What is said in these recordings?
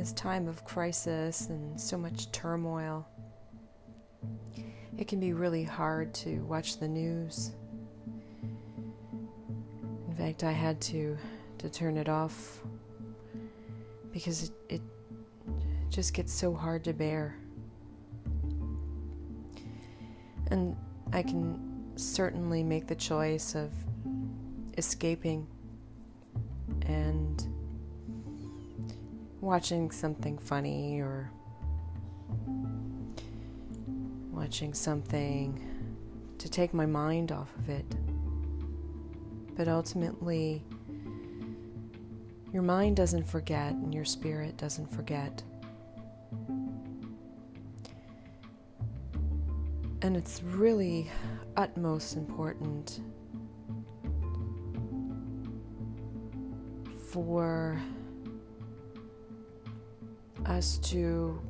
this time of crisis and so much turmoil, it can be really hard to watch the news. In fact, I had to to turn it off because it, it just gets so hard to bear. And I can certainly make the choice of escaping and watching something funny or watching something to take my mind off of it. But ultimately, your mind doesn't forget and your spirit doesn't forget. And it's really utmost important for us to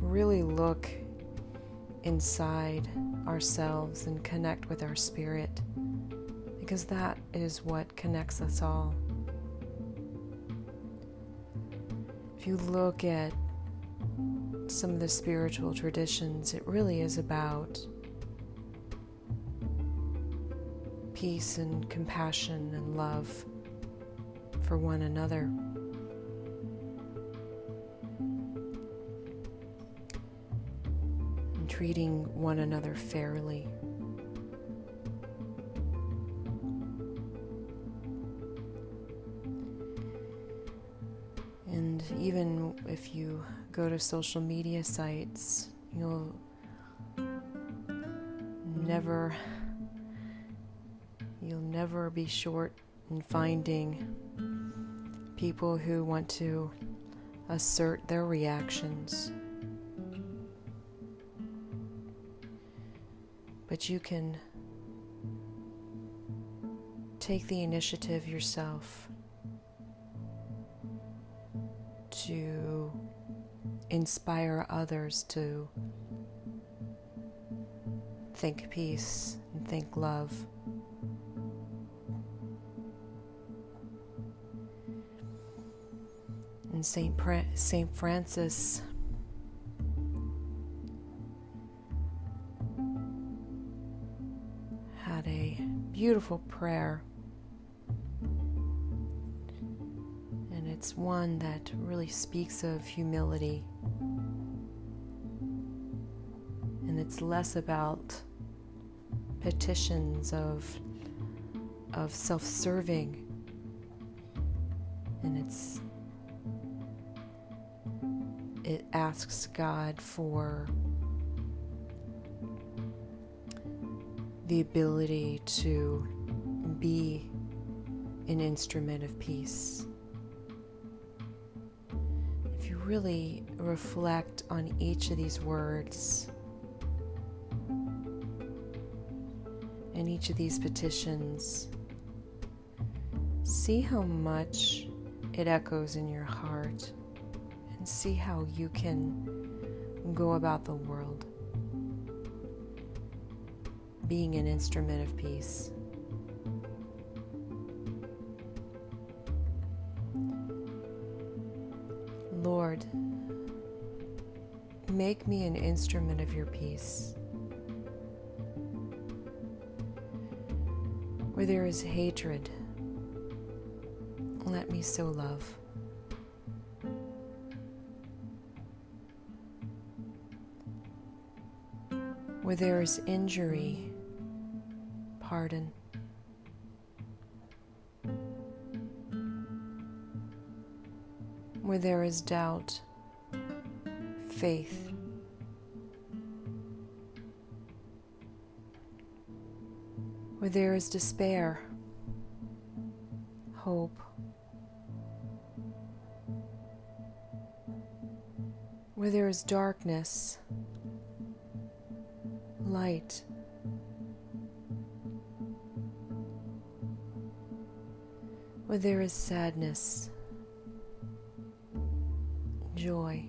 really look inside ourselves and connect with our spirit because that is what connects us all. If you look at some of the spiritual traditions, it really is about peace and compassion and love for one another. Treating one another fairly. And even if you go to social media sites, you'll never you'll never be short in finding people who want to assert their reactions. But you can take the initiative yourself to inspire others to think peace and think love. And Saint Saint Francis beautiful prayer And it's one that really speaks of humility. And it's less about petitions of, of self serving. And it's it asks God for the ability to be an instrument of peace. If you really reflect on each of these words and each of these petitions, see how much it echoes in your heart and see how you can go about the world being an instrument of peace. Lord, make me an instrument of your peace. Where there is hatred, let me sow love. Where there is injury, pardon. where there is doubt, faith. Where there is despair, hope. Where there is darkness, light. Where there is sadness, joy.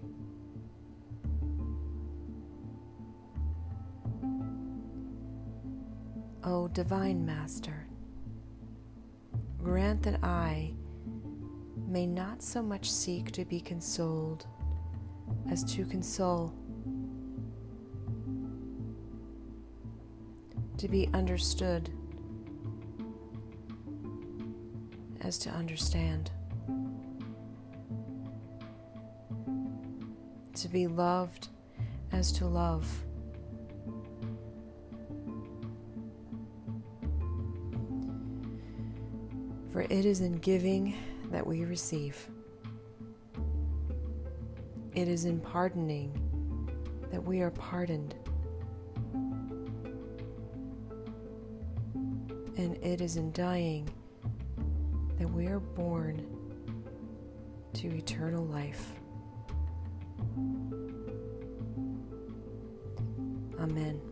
O Divine Master, grant that I may not so much seek to be consoled as to console, to be understood as to understand, to be loved as to love. For it is in giving that we receive. It is in pardoning that we are pardoned. And it is in dying we are born to eternal life. Amen.